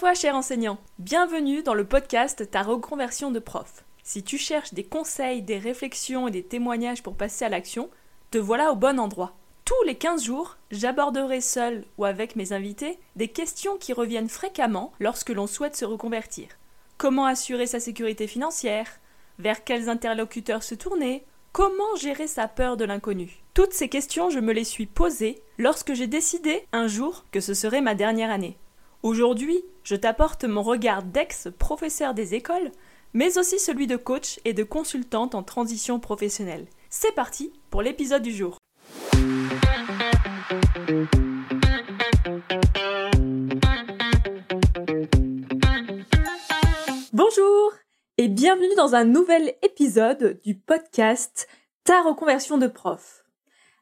toi, cher enseignant. Bienvenue dans le podcast Ta reconversion de prof. Si tu cherches des conseils, des réflexions et des témoignages pour passer à l'action, te voilà au bon endroit. Tous les 15 jours, j'aborderai seul ou avec mes invités des questions qui reviennent fréquemment lorsque l'on souhaite se reconvertir. Comment assurer sa sécurité financière? Vers quels interlocuteurs se tourner? Comment gérer sa peur de l'inconnu? Toutes ces questions, je me les suis posées lorsque j'ai décidé un jour que ce serait ma dernière année. Aujourd'hui, je t'apporte mon regard d'ex-professeur des écoles, mais aussi celui de coach et de consultante en transition professionnelle. C'est parti pour l'épisode du jour. Bonjour et bienvenue dans un nouvel épisode du podcast Ta reconversion de prof.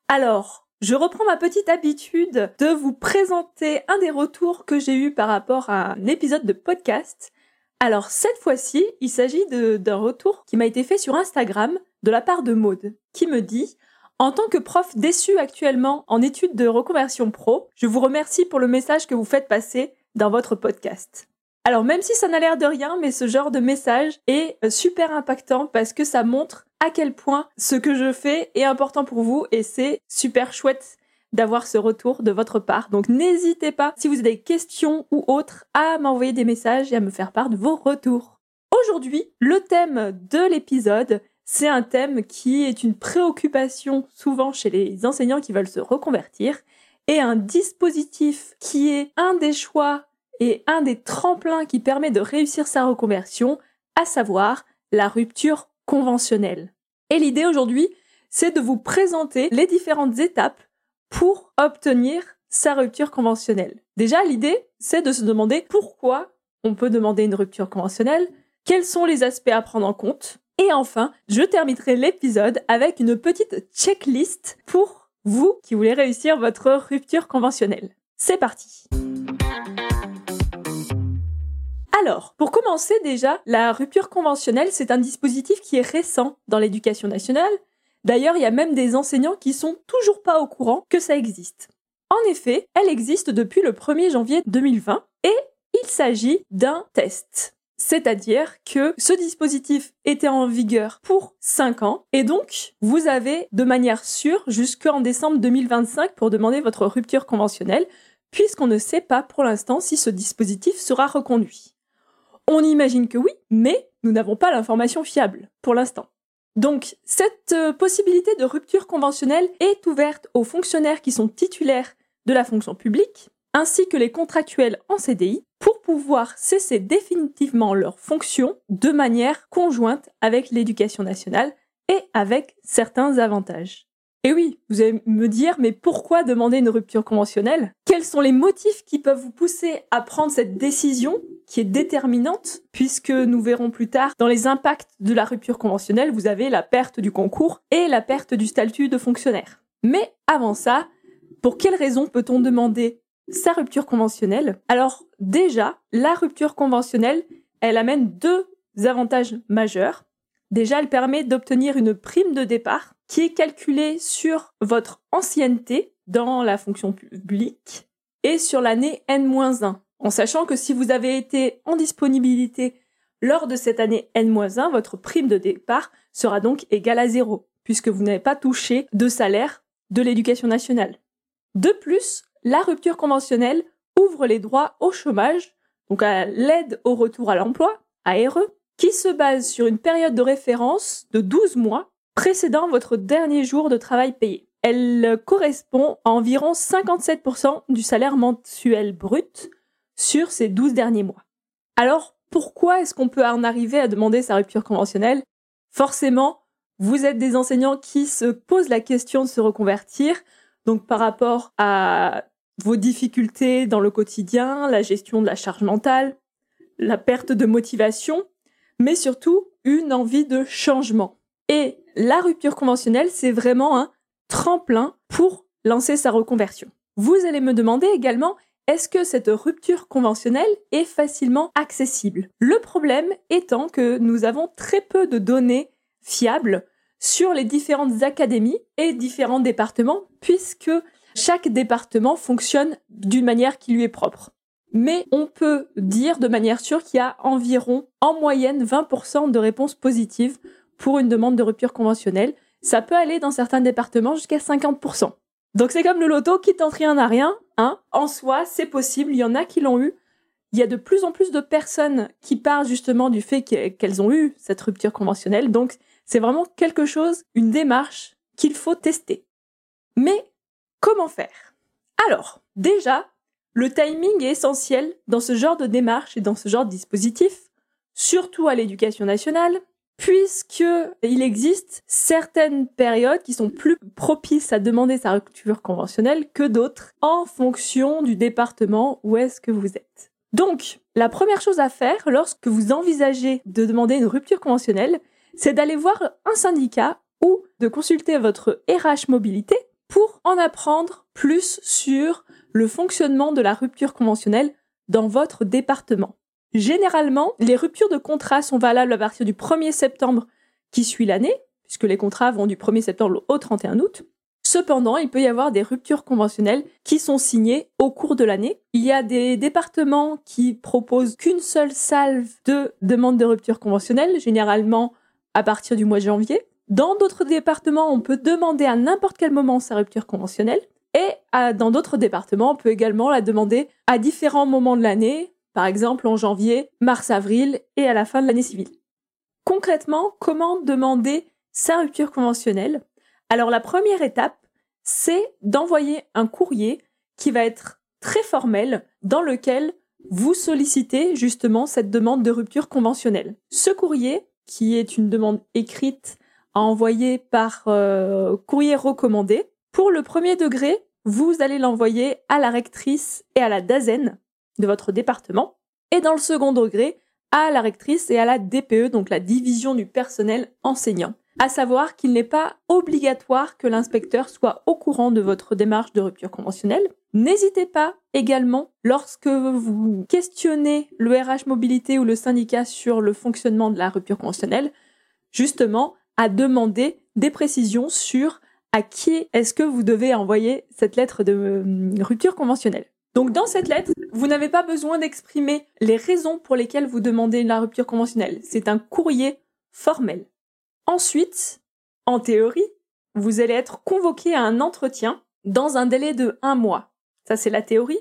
Alors, je reprends ma petite habitude de vous présenter un des retours que j'ai eu par rapport à un épisode de podcast. Alors cette fois-ci, il s'agit d'un retour qui m'a été fait sur Instagram de la part de Maude, qui me dit en tant que prof déçu actuellement en études de reconversion pro, je vous remercie pour le message que vous faites passer dans votre podcast. Alors même si ça n'a l'air de rien, mais ce genre de message est super impactant parce que ça montre à quel point ce que je fais est important pour vous et c'est super chouette d'avoir ce retour de votre part. Donc n'hésitez pas, si vous avez des questions ou autres, à m'envoyer des messages et à me faire part de vos retours. Aujourd'hui, le thème de l'épisode, c'est un thème qui est une préoccupation souvent chez les enseignants qui veulent se reconvertir et un dispositif qui est un des choix et un des tremplins qui permet de réussir sa reconversion, à savoir la rupture conventionnelle. Et l'idée aujourd'hui, c'est de vous présenter les différentes étapes pour obtenir sa rupture conventionnelle. Déjà, l'idée, c'est de se demander pourquoi on peut demander une rupture conventionnelle, quels sont les aspects à prendre en compte, et enfin, je terminerai l'épisode avec une petite checklist pour vous qui voulez réussir votre rupture conventionnelle. C'est parti alors, pour commencer déjà, la rupture conventionnelle, c'est un dispositif qui est récent dans l'éducation nationale. D'ailleurs, il y a même des enseignants qui sont toujours pas au courant que ça existe. En effet, elle existe depuis le 1er janvier 2020 et il s'agit d'un test. C'est-à-dire que ce dispositif était en vigueur pour 5 ans et donc vous avez de manière sûre jusqu'en décembre 2025 pour demander votre rupture conventionnelle puisqu'on ne sait pas pour l'instant si ce dispositif sera reconduit. On imagine que oui, mais nous n'avons pas l'information fiable pour l'instant. Donc, cette euh, possibilité de rupture conventionnelle est ouverte aux fonctionnaires qui sont titulaires de la fonction publique, ainsi que les contractuels en CDI, pour pouvoir cesser définitivement leur fonction de manière conjointe avec l'éducation nationale et avec certains avantages. Et oui, vous allez me dire, mais pourquoi demander une rupture conventionnelle? Quels sont les motifs qui peuvent vous pousser à prendre cette décision qui est déterminante, puisque nous verrons plus tard, dans les impacts de la rupture conventionnelle, vous avez la perte du concours et la perte du statut de fonctionnaire. Mais avant ça, pour quelles raisons peut-on demander sa rupture conventionnelle? Alors déjà, la rupture conventionnelle, elle amène deux avantages majeurs. Déjà, elle permet d'obtenir une prime de départ qui est calculée sur votre ancienneté dans la fonction publique et sur l'année N-1, en sachant que si vous avez été en disponibilité lors de cette année N-1, votre prime de départ sera donc égale à zéro, puisque vous n'avez pas touché de salaire de l'éducation nationale. De plus, la rupture conventionnelle ouvre les droits au chômage, donc à l'aide au retour à l'emploi, ARE, qui se base sur une période de référence de 12 mois précédant votre dernier jour de travail payé. Elle correspond à environ 57% du salaire mensuel brut sur ces 12 derniers mois. Alors, pourquoi est-ce qu'on peut en arriver à demander sa rupture conventionnelle? Forcément, vous êtes des enseignants qui se posent la question de se reconvertir, donc par rapport à vos difficultés dans le quotidien, la gestion de la charge mentale, la perte de motivation, mais surtout une envie de changement. Et la rupture conventionnelle, c'est vraiment un tremplin pour lancer sa reconversion. Vous allez me demander également, est-ce que cette rupture conventionnelle est facilement accessible? Le problème étant que nous avons très peu de données fiables sur les différentes académies et différents départements, puisque chaque département fonctionne d'une manière qui lui est propre. mais on peut dire de manière sûre qu'il y a environ, en moyenne, 20% de réponses positives pour une demande de rupture conventionnelle. Ça peut aller dans certains départements jusqu'à 50%. Donc c'est comme le loto qui tente rien à rien. Hein. En soi, c'est possible, il y en a qui l'ont eu. Il y a de plus en plus de personnes qui parlent justement du fait qu'elles ont eu cette rupture conventionnelle. Donc c'est vraiment quelque chose, une démarche qu'il faut tester. Mais comment faire? Alors, déjà, le timing est essentiel dans ce genre de démarche et dans ce genre de dispositif, surtout à l'éducation nationale, puisque il existe certaines périodes qui sont plus propices à demander sa rupture conventionnelle que d'autres en fonction du département où est-ce que vous êtes. Donc, la première chose à faire lorsque vous envisagez de demander une rupture conventionnelle, c'est d'aller voir un syndicat ou de consulter votre RH mobilité pour en apprendre plus sur le fonctionnement de la rupture conventionnelle dans votre département. Généralement, les ruptures de contrat sont valables à partir du 1er septembre qui suit l'année, puisque les contrats vont du 1er septembre au 31 août. Cependant, il peut y avoir des ruptures conventionnelles qui sont signées au cours de l'année. Il y a des départements qui proposent qu'une seule salve de demandes de rupture conventionnelle, généralement à partir du mois de janvier. Dans d'autres départements, on peut demander à n'importe quel moment sa rupture conventionnelle. Et dans d'autres départements, on peut également la demander à différents moments de l'année, par exemple en janvier, mars, avril et à la fin de l'année civile. Concrètement, comment demander sa rupture conventionnelle? Alors la première étape, c'est d'envoyer un courrier qui va être très formel dans lequel vous sollicitez justement cette demande de rupture conventionnelle. Ce courrier, qui est une demande écrite à envoyer par euh, courrier recommandé, pour le premier degré, vous allez l'envoyer à la rectrice et à la DAZEN de votre département, et dans le second degré, à la rectrice et à la DPE, donc la division du personnel enseignant. À savoir qu'il n'est pas obligatoire que l'inspecteur soit au courant de votre démarche de rupture conventionnelle. N'hésitez pas également, lorsque vous questionnez le RH mobilité ou le syndicat sur le fonctionnement de la rupture conventionnelle, justement, à demander des précisions sur à qui est-ce que vous devez envoyer cette lettre de euh, rupture conventionnelle. Donc dans cette lettre, vous n'avez pas besoin d'exprimer les raisons pour lesquelles vous demandez la rupture conventionnelle. C'est un courrier formel. Ensuite, en théorie, vous allez être convoqué à un entretien dans un délai de un mois. Ça, c'est la théorie,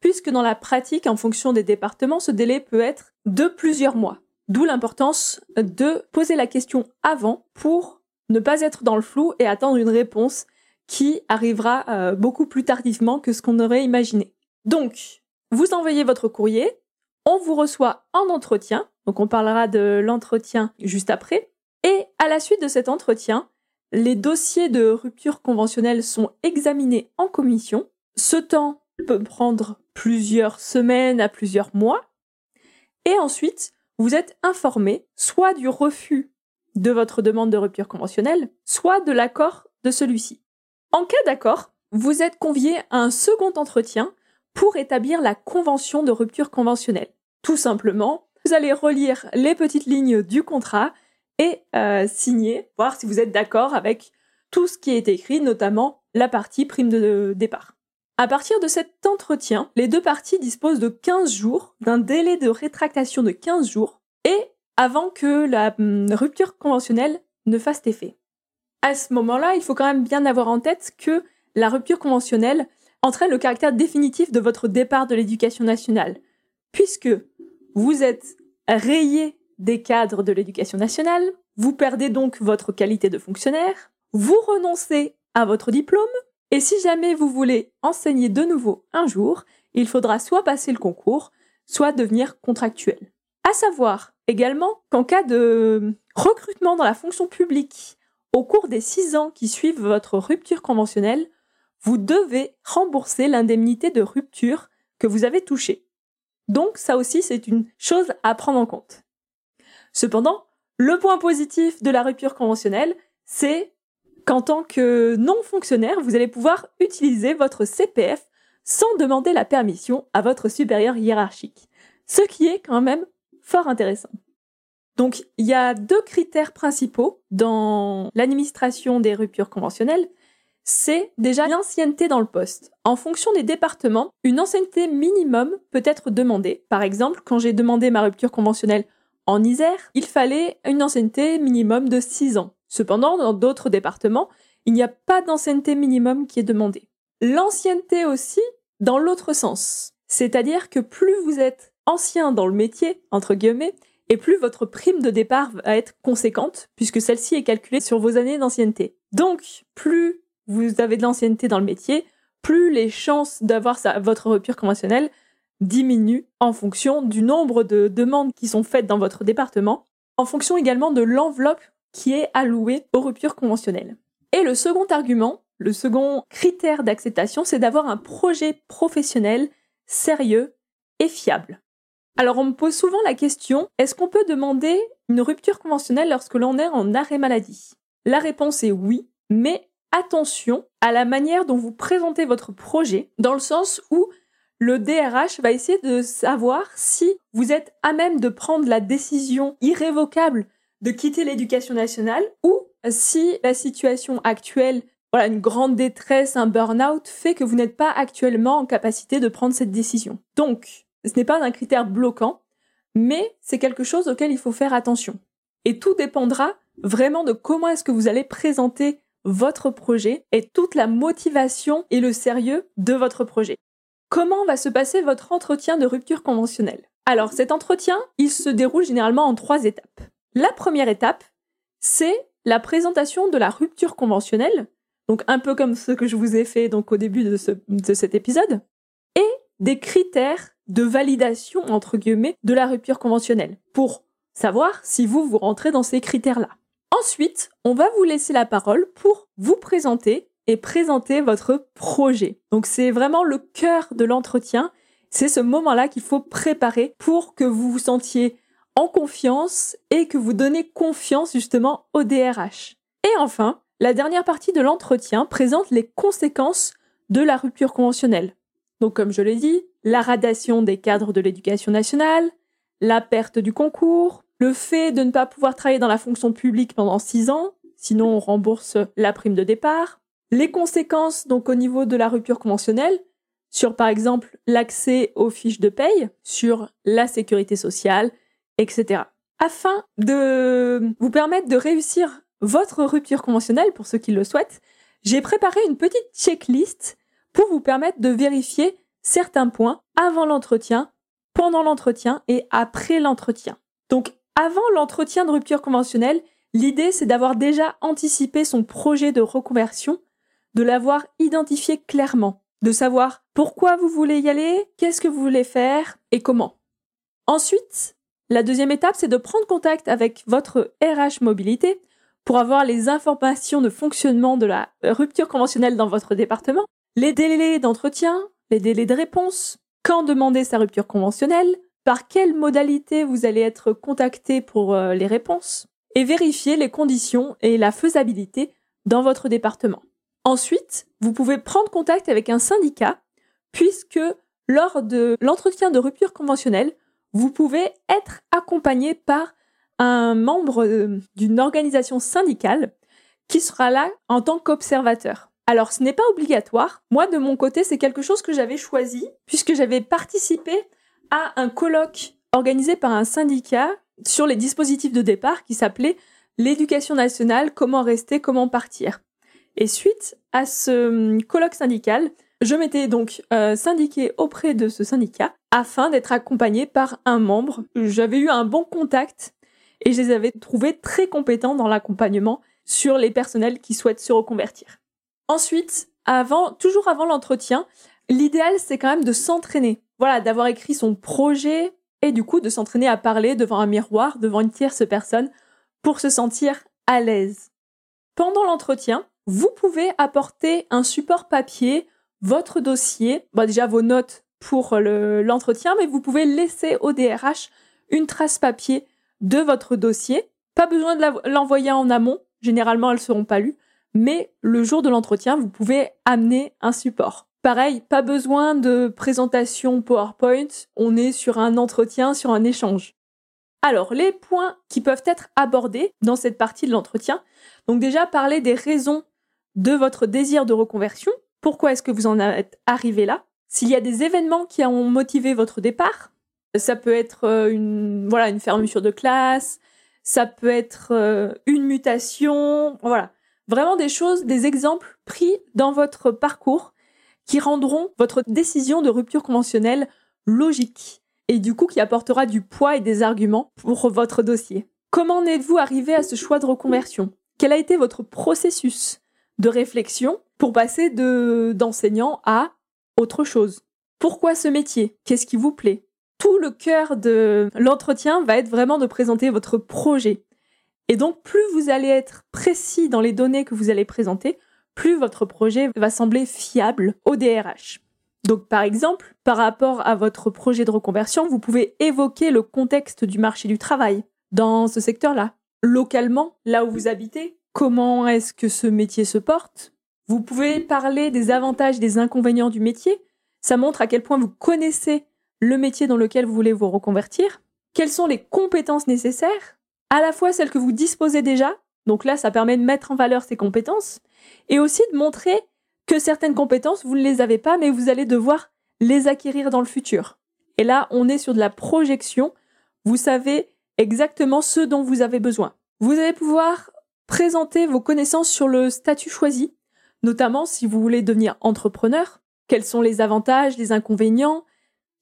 puisque dans la pratique, en fonction des départements, ce délai peut être de plusieurs mois. D'où l'importance de poser la question avant pour ne pas être dans le flou et attendre une réponse qui arrivera euh, beaucoup plus tardivement que ce qu'on aurait imaginé. Donc, vous envoyez votre courrier, on vous reçoit en entretien, donc on parlera de l'entretien juste après, et à la suite de cet entretien, les dossiers de rupture conventionnelle sont examinés en commission. Ce temps peut prendre plusieurs semaines à plusieurs mois, et ensuite, vous êtes informé soit du refus de votre demande de rupture conventionnelle, soit de l'accord de celui-ci. En cas d'accord, vous êtes convié à un second entretien pour établir la convention de rupture conventionnelle. Tout simplement, vous allez relire les petites lignes du contrat et euh, signer, voir si vous êtes d'accord avec tout ce qui est écrit, notamment la partie prime de départ. À partir de cet entretien, les deux parties disposent de 15 jours, d'un délai de rétractation de 15 jours, et avant que la hum, rupture conventionnelle ne fasse effet. À ce moment-là, il faut quand même bien avoir en tête que la rupture conventionnelle entraîne le caractère définitif de votre départ de l'éducation nationale, puisque vous êtes rayé des cadres de l'éducation nationale, vous perdez donc votre qualité de fonctionnaire, vous renoncez à votre diplôme, et si jamais vous voulez enseigner de nouveau un jour, il faudra soit passer le concours, soit devenir contractuel. À savoir également qu'en cas de recrutement dans la fonction publique au cours des six ans qui suivent votre rupture conventionnelle, vous devez rembourser l'indemnité de rupture que vous avez touchée. Donc ça aussi c'est une chose à prendre en compte. Cependant, le point positif de la rupture conventionnelle, c'est qu'en tant que non-fonctionnaire, vous allez pouvoir utiliser votre CPF sans demander la permission à votre supérieur hiérarchique. Ce qui est quand même fort intéressant. Donc, il y a deux critères principaux dans l'administration des ruptures conventionnelles c'est déjà l'ancienneté dans le poste. En fonction des départements, une ancienneté minimum peut être demandée. Par exemple, quand j'ai demandé ma rupture conventionnelle en Isère, il fallait une ancienneté minimum de 6 ans. Cependant, dans d'autres départements, il n'y a pas d'ancienneté minimum qui est demandée. L'ancienneté aussi dans l'autre sens. C'est-à-dire que plus vous êtes ancien dans le métier, entre guillemets, et plus votre prime de départ va être conséquente, puisque celle-ci est calculée sur vos années d'ancienneté. Donc, plus vous avez de l'ancienneté dans le métier, plus les chances d'avoir votre rupture conventionnelle diminuent en fonction du nombre de demandes qui sont faites dans votre département, en fonction également de l'enveloppe qui est allouée aux ruptures conventionnelles. Et le second argument, le second critère d'acceptation, c'est d'avoir un projet professionnel sérieux et fiable. Alors on me pose souvent la question, est-ce qu'on peut demander une rupture conventionnelle lorsque l'on est en arrêt maladie? La réponse est oui, mais attention à la manière dont vous présentez votre projet, dans le sens où le DRH va essayer de savoir si vous êtes à même de prendre la décision irrévocable de quitter l'éducation nationale ou si la situation actuelle, voilà, une grande détresse, un burn-out fait que vous n'êtes pas actuellement en capacité de prendre cette décision. Donc, ce n'est pas un critère bloquant, mais c'est quelque chose auquel il faut faire attention. Et tout dépendra vraiment de comment est-ce que vous allez présenter votre projet et toute la motivation et le sérieux de votre projet. Comment va se passer votre entretien de rupture conventionnelle? Alors cet entretien, il se déroule généralement en trois étapes. La première étape, c'est la présentation de la rupture conventionnelle, donc un peu comme ce que je vous ai fait donc au début de, de cet épisode, et des critères de validation entre guillemets de la rupture conventionnelle pour savoir si vous vous rentrez dans ces critères-là. Ensuite, on va vous laisser la parole pour vous présenter et présenter votre projet. Donc c'est vraiment le cœur de l'entretien. C'est ce moment-là qu'il faut préparer pour que vous vous sentiez en confiance et que vous donnez confiance justement au DRH. Et enfin, la dernière partie de l'entretien présente les conséquences de la rupture conventionnelle. Donc comme je l'ai dit, la radiation des cadres de l'éducation nationale, la perte du concours, le fait de ne pas pouvoir travailler dans la fonction publique pendant six ans, sinon on rembourse la prime de départ, les conséquences donc au niveau de la rupture conventionnelle sur par exemple l'accès aux fiches de paye, sur la sécurité sociale, etc. Afin de vous permettre de réussir votre rupture conventionnelle pour ceux qui le souhaitent, j'ai préparé une petite checklist pour vous permettre de vérifier certains points avant l'entretien, pendant l'entretien et après l'entretien. Avant l'entretien de rupture conventionnelle, l'idée c'est d'avoir déjà anticipé son projet de reconversion, de l'avoir identifié clairement, de savoir pourquoi vous voulez y aller, qu'est-ce que vous voulez faire et comment. Ensuite, la deuxième étape, c'est de prendre contact avec votre RH mobilité pour avoir les informations de fonctionnement de la rupture conventionnelle dans votre département, les délais d'entretien, les délais de réponse, quand demander sa rupture conventionnelle, par quelle modalité vous allez être contacté pour euh, les réponses, et vérifier les conditions et la faisabilité dans votre département. Ensuite, vous pouvez prendre contact avec un syndicat, puisque lors de l'entretien de rupture conventionnelle, vous pouvez être accompagné par un membre euh, d'une organisation syndicale qui sera là en tant qu'observateur. Alors ce n'est pas obligatoire. Moi de mon côté, c'est quelque chose que j'avais choisi puisque j'avais participé à un colloque organisé par un syndicat sur les dispositifs de départ qui s'appelait l'éducation nationale, comment rester, comment partir. Et suite à ce hum, colloque syndical, je m'étais donc euh, syndiquée auprès de ce syndicat afin d'être accompagnée par un membre. J'avais eu un bon contact et je les avais trouvés très compétents dans l'accompagnement sur les personnels qui souhaitent se reconvertir. Ensuite, avant, toujours avant l'entretien, l'idéal c'est quand même de s'entraîner. Voilà, d'avoir écrit son projet et du coup de s'entraîner à parler devant un miroir, devant une tierce personne pour se sentir à l'aise. Pendant l'entretien, vous pouvez apporter un support papier, votre dossier, bah déjà vos notes pour l'entretien, mais vous pouvez laisser au DRH une trace papier de votre dossier. Pas besoin de l'envoyer en amont, généralement elles ne seront pas lues mais le jour de l'entretien, vous pouvez amener un support. Pareil, pas besoin de présentation PowerPoint, on est sur un entretien, sur un échange. Alors, les points qui peuvent être abordés dans cette partie de l'entretien, donc déjà parler des raisons de votre désir de reconversion. Pourquoi est-ce que vous en êtes arrivé là S'il y a des événements qui ont motivé votre départ, ça peut être euh, une, voilà, une fermeture de classe, ça peut être euh, une mutation, voilà. Vraiment des choses, des exemples pris dans votre parcours qui rendront votre décision de rupture conventionnelle logique et du coup qui apportera du poids et des arguments pour votre dossier. Comment en êtes-vous arrivé à ce choix de reconversion? Quel a été votre processus de réflexion pour passer de d'enseignant à autre chose? Pourquoi ce métier? Qu'est-ce qui vous plaît? Tout le cœur de l'entretien va être vraiment de présenter votre projet. Et donc plus vous allez être précis dans les données que vous allez présenter, plus votre projet va sembler fiable au DRH. Donc par exemple, par rapport à votre projet de reconversion, vous pouvez évoquer le contexte du marché du travail dans ce secteur-là. Localement, là où vous habitez, comment est-ce que ce métier se porte? Vous pouvez parler des avantages, des inconvénients du métier. Ça montre à quel point vous connaissez le métier dans lequel vous voulez vous reconvertir. Quelles sont les compétences nécessaires À la fois celles que vous disposez déjà, donc là ça permet de mettre en valeur ces compétences, et aussi de montrer que certaines compétences, vous ne les avez pas, mais vous allez devoir les acquérir dans le futur. Et là, on est sur de la projection. Vous savez exactement ce dont vous avez besoin. Vous allez pouvoir présenter vos connaissances sur le statut choisi, notamment si vous voulez devenir entrepreneur, quels sont les avantages, les inconvénients,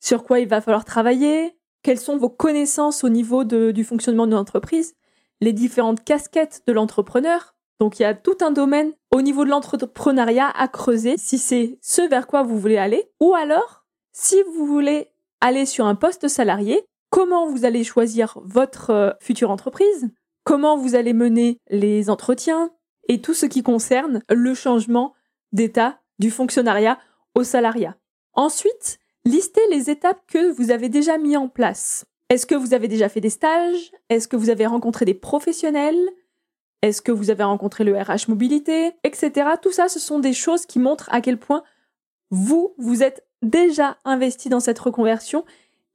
sur quoi il va falloir travailler, quelles sont vos connaissances au niveau du fonctionnement de l'entreprise, les différentes casquettes de l'entrepreneur, donc il y a tout un domaine au niveau de l'entrepreneuriat à creuser si c'est ce vers quoi vous voulez aller. Ou alors si vous voulez aller sur un poste salarié, comment vous allez choisir votre euh, future entreprise, comment vous allez mener les entretiens? Et tout ce qui concerne le changement d'état du fonctionnariat au salariat. Ensuite, listez les étapes que vous avez déjà mis en place. Est-ce que vous avez déjà fait des stages? Est-ce que vous avez rencontré des professionnels? Est-ce que vous avez rencontré le RH mobilité, etc. Tout ça, ce sont des choses qui montrent à quel point vous, vous êtes déjà investi dans cette reconversion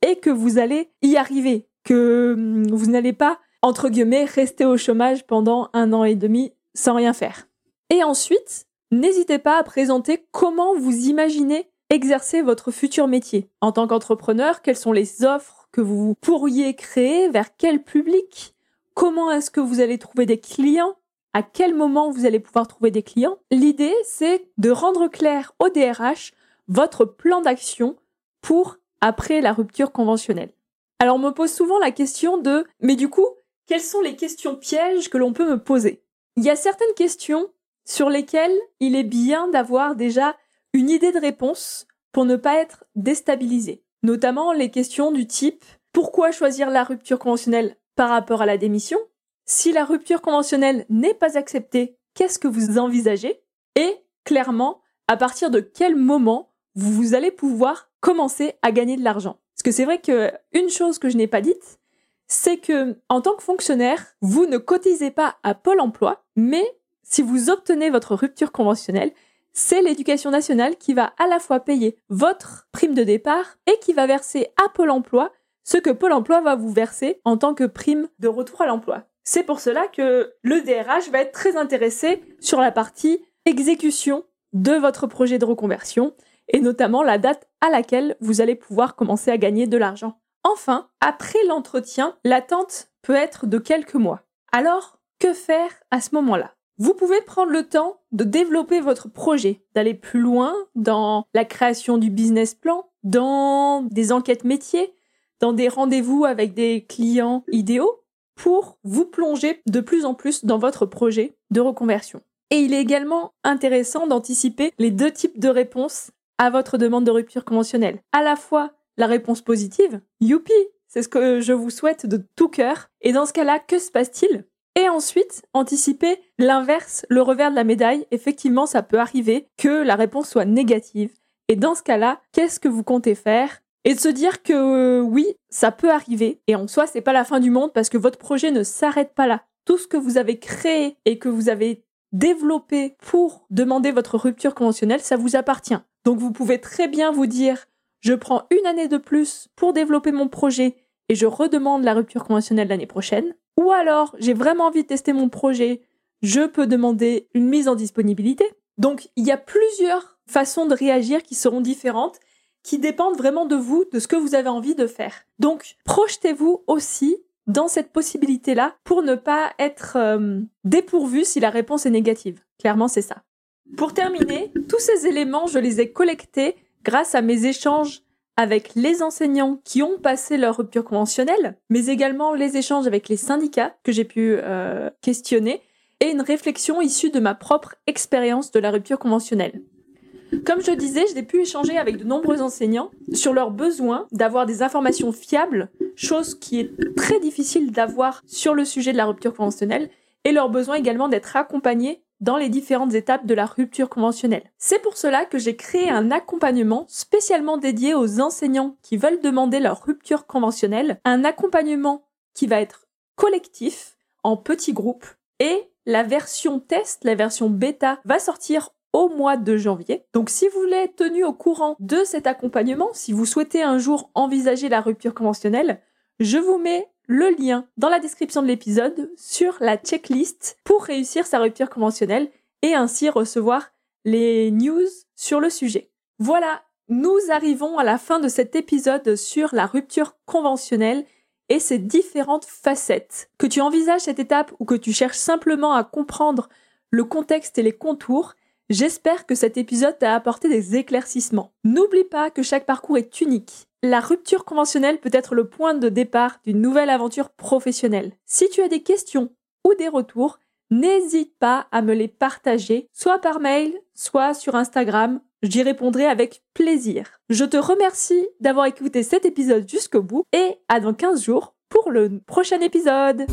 et que vous allez y arriver, que hum, vous n'allez pas, entre guillemets, rester au chômage pendant un an et demi sans rien faire. Et ensuite, n'hésitez pas à présenter comment vous imaginez exercer votre futur métier. En tant qu'entrepreneur, quelles sont les offres que vous pourriez créer, vers quel public Comment est-ce que vous allez trouver des clients? À quel moment vous allez pouvoir trouver des clients? L'idée, c'est de rendre clair au DRH votre plan d'action pour après la rupture conventionnelle. Alors on me pose souvent la question de mais du coup, quelles sont les questions pièges que l'on peut me poser? Il y a certaines questions sur lesquelles il est bien d'avoir déjà une idée de réponse pour ne pas être déstabilisé. Notamment les questions du type pourquoi choisir la rupture conventionnelle? Par rapport à la démission. Si la rupture conventionnelle n'est pas acceptée, qu'est-ce que vous envisagez Et clairement, à partir de quel moment vous allez pouvoir commencer à gagner de l'argent? Parce que c'est vrai que une chose que je n'ai pas dite, c'est que en tant que fonctionnaire, vous ne cotisez pas à Pôle Emploi, mais si vous obtenez votre rupture conventionnelle, c'est l'éducation nationale qui va à la fois payer votre prime de départ et qui va verser à Pôle Emploi ce que Pôle emploi va vous verser en tant que prime de retour à l'emploi. C'est pour cela que le DRH va être très intéressé sur la partie exécution de votre projet de reconversion et notamment la date à laquelle vous allez pouvoir commencer à gagner de l'argent. Enfin, après l'entretien, l'attente peut être de quelques mois. Alors, que faire à ce moment-là? Vous pouvez prendre le temps de développer votre projet, d'aller plus loin dans la création du business plan, dans des enquêtes métiers, dans des rendez-vous avec des clients idéaux pour vous plonger de plus en plus dans votre projet de reconversion. Et il est également intéressant d'anticiper les deux types de réponses à votre demande de rupture conventionnelle. À la fois la réponse positive, youpi, c'est ce que je vous souhaite de tout cœur. Et dans ce cas-là, que se passe-t-il? Et ensuite, anticiper l'inverse, le revers de la médaille. Effectivement, ça peut arriver que la réponse soit négative. Et dans ce cas-là, qu'est-ce que vous comptez faire et de se dire que euh, oui, ça peut arriver et en soi, c'est pas la fin du monde parce que votre projet ne s'arrête pas là. Tout ce que vous avez créé et que vous avez développé pour demander votre rupture conventionnelle, ça vous appartient. Donc vous pouvez très bien vous dire je prends une année de plus pour développer mon projet et je redemande la rupture conventionnelle l'année prochaine. Ou alors, j'ai vraiment envie de tester mon projet, je peux demander une mise en disponibilité. Donc, il y a plusieurs façons de réagir qui seront différentes, qui dépendent vraiment de vous, de ce que vous avez envie de faire. Donc, projetez-vous aussi dans cette possibilité-là pour ne pas être euh, dépourvu si la réponse est négative. Clairement, c'est ça. Pour terminer, tous ces éléments, je les ai collectés grâce à mes échanges avec les enseignants qui ont passé leur rupture conventionnelle, mais également les échanges avec les syndicats que j'ai pu euh, questionner et une réflexion issue de ma propre expérience de la rupture conventionnelle. Comme je disais, j'ai pu échanger avec de nombreux enseignants sur leur besoin d'avoir des informations fiables, chose qui est très difficile d'avoir sur le sujet de la rupture conventionnelle, et leur besoin également d'être accompagnés dans les différentes étapes de la rupture conventionnelle. C'est pour cela que j'ai créé un accompagnement spécialement dédié aux enseignants qui veulent demander leur rupture conventionnelle, un accompagnement qui va être collectif, en petits groupes, et la version test, la version bêta, va sortir au mois de janvier. Donc si vous voulez être tenu au courant de cet accompagnement, si vous souhaitez un jour envisager la rupture conventionnelle, je vous mets le lien dans la description de l'épisode sur la checklist pour réussir sa rupture conventionnelle et ainsi recevoir les news sur le sujet. Voilà, nous arrivons à la fin de cet épisode sur la rupture conventionnelle et ses différentes facettes. Que tu envisages cette étape ou que tu cherches simplement à comprendre le contexte et les contours, j'espère que cet épisode t'a apporté des éclaircissements. N'oublie pas que chaque parcours est unique la rupture conventionnelle peut être le point de départ d'une nouvelle aventure professionnelle. Si tu as des questions ou des retours, n'hésite pas à me les partager, soit par mail, soit sur Instagram. J'y répondrai avec plaisir. Je te remercie d'avoir écouté cet épisode jusqu'au bout et à dans 15 jours pour le prochain épisode.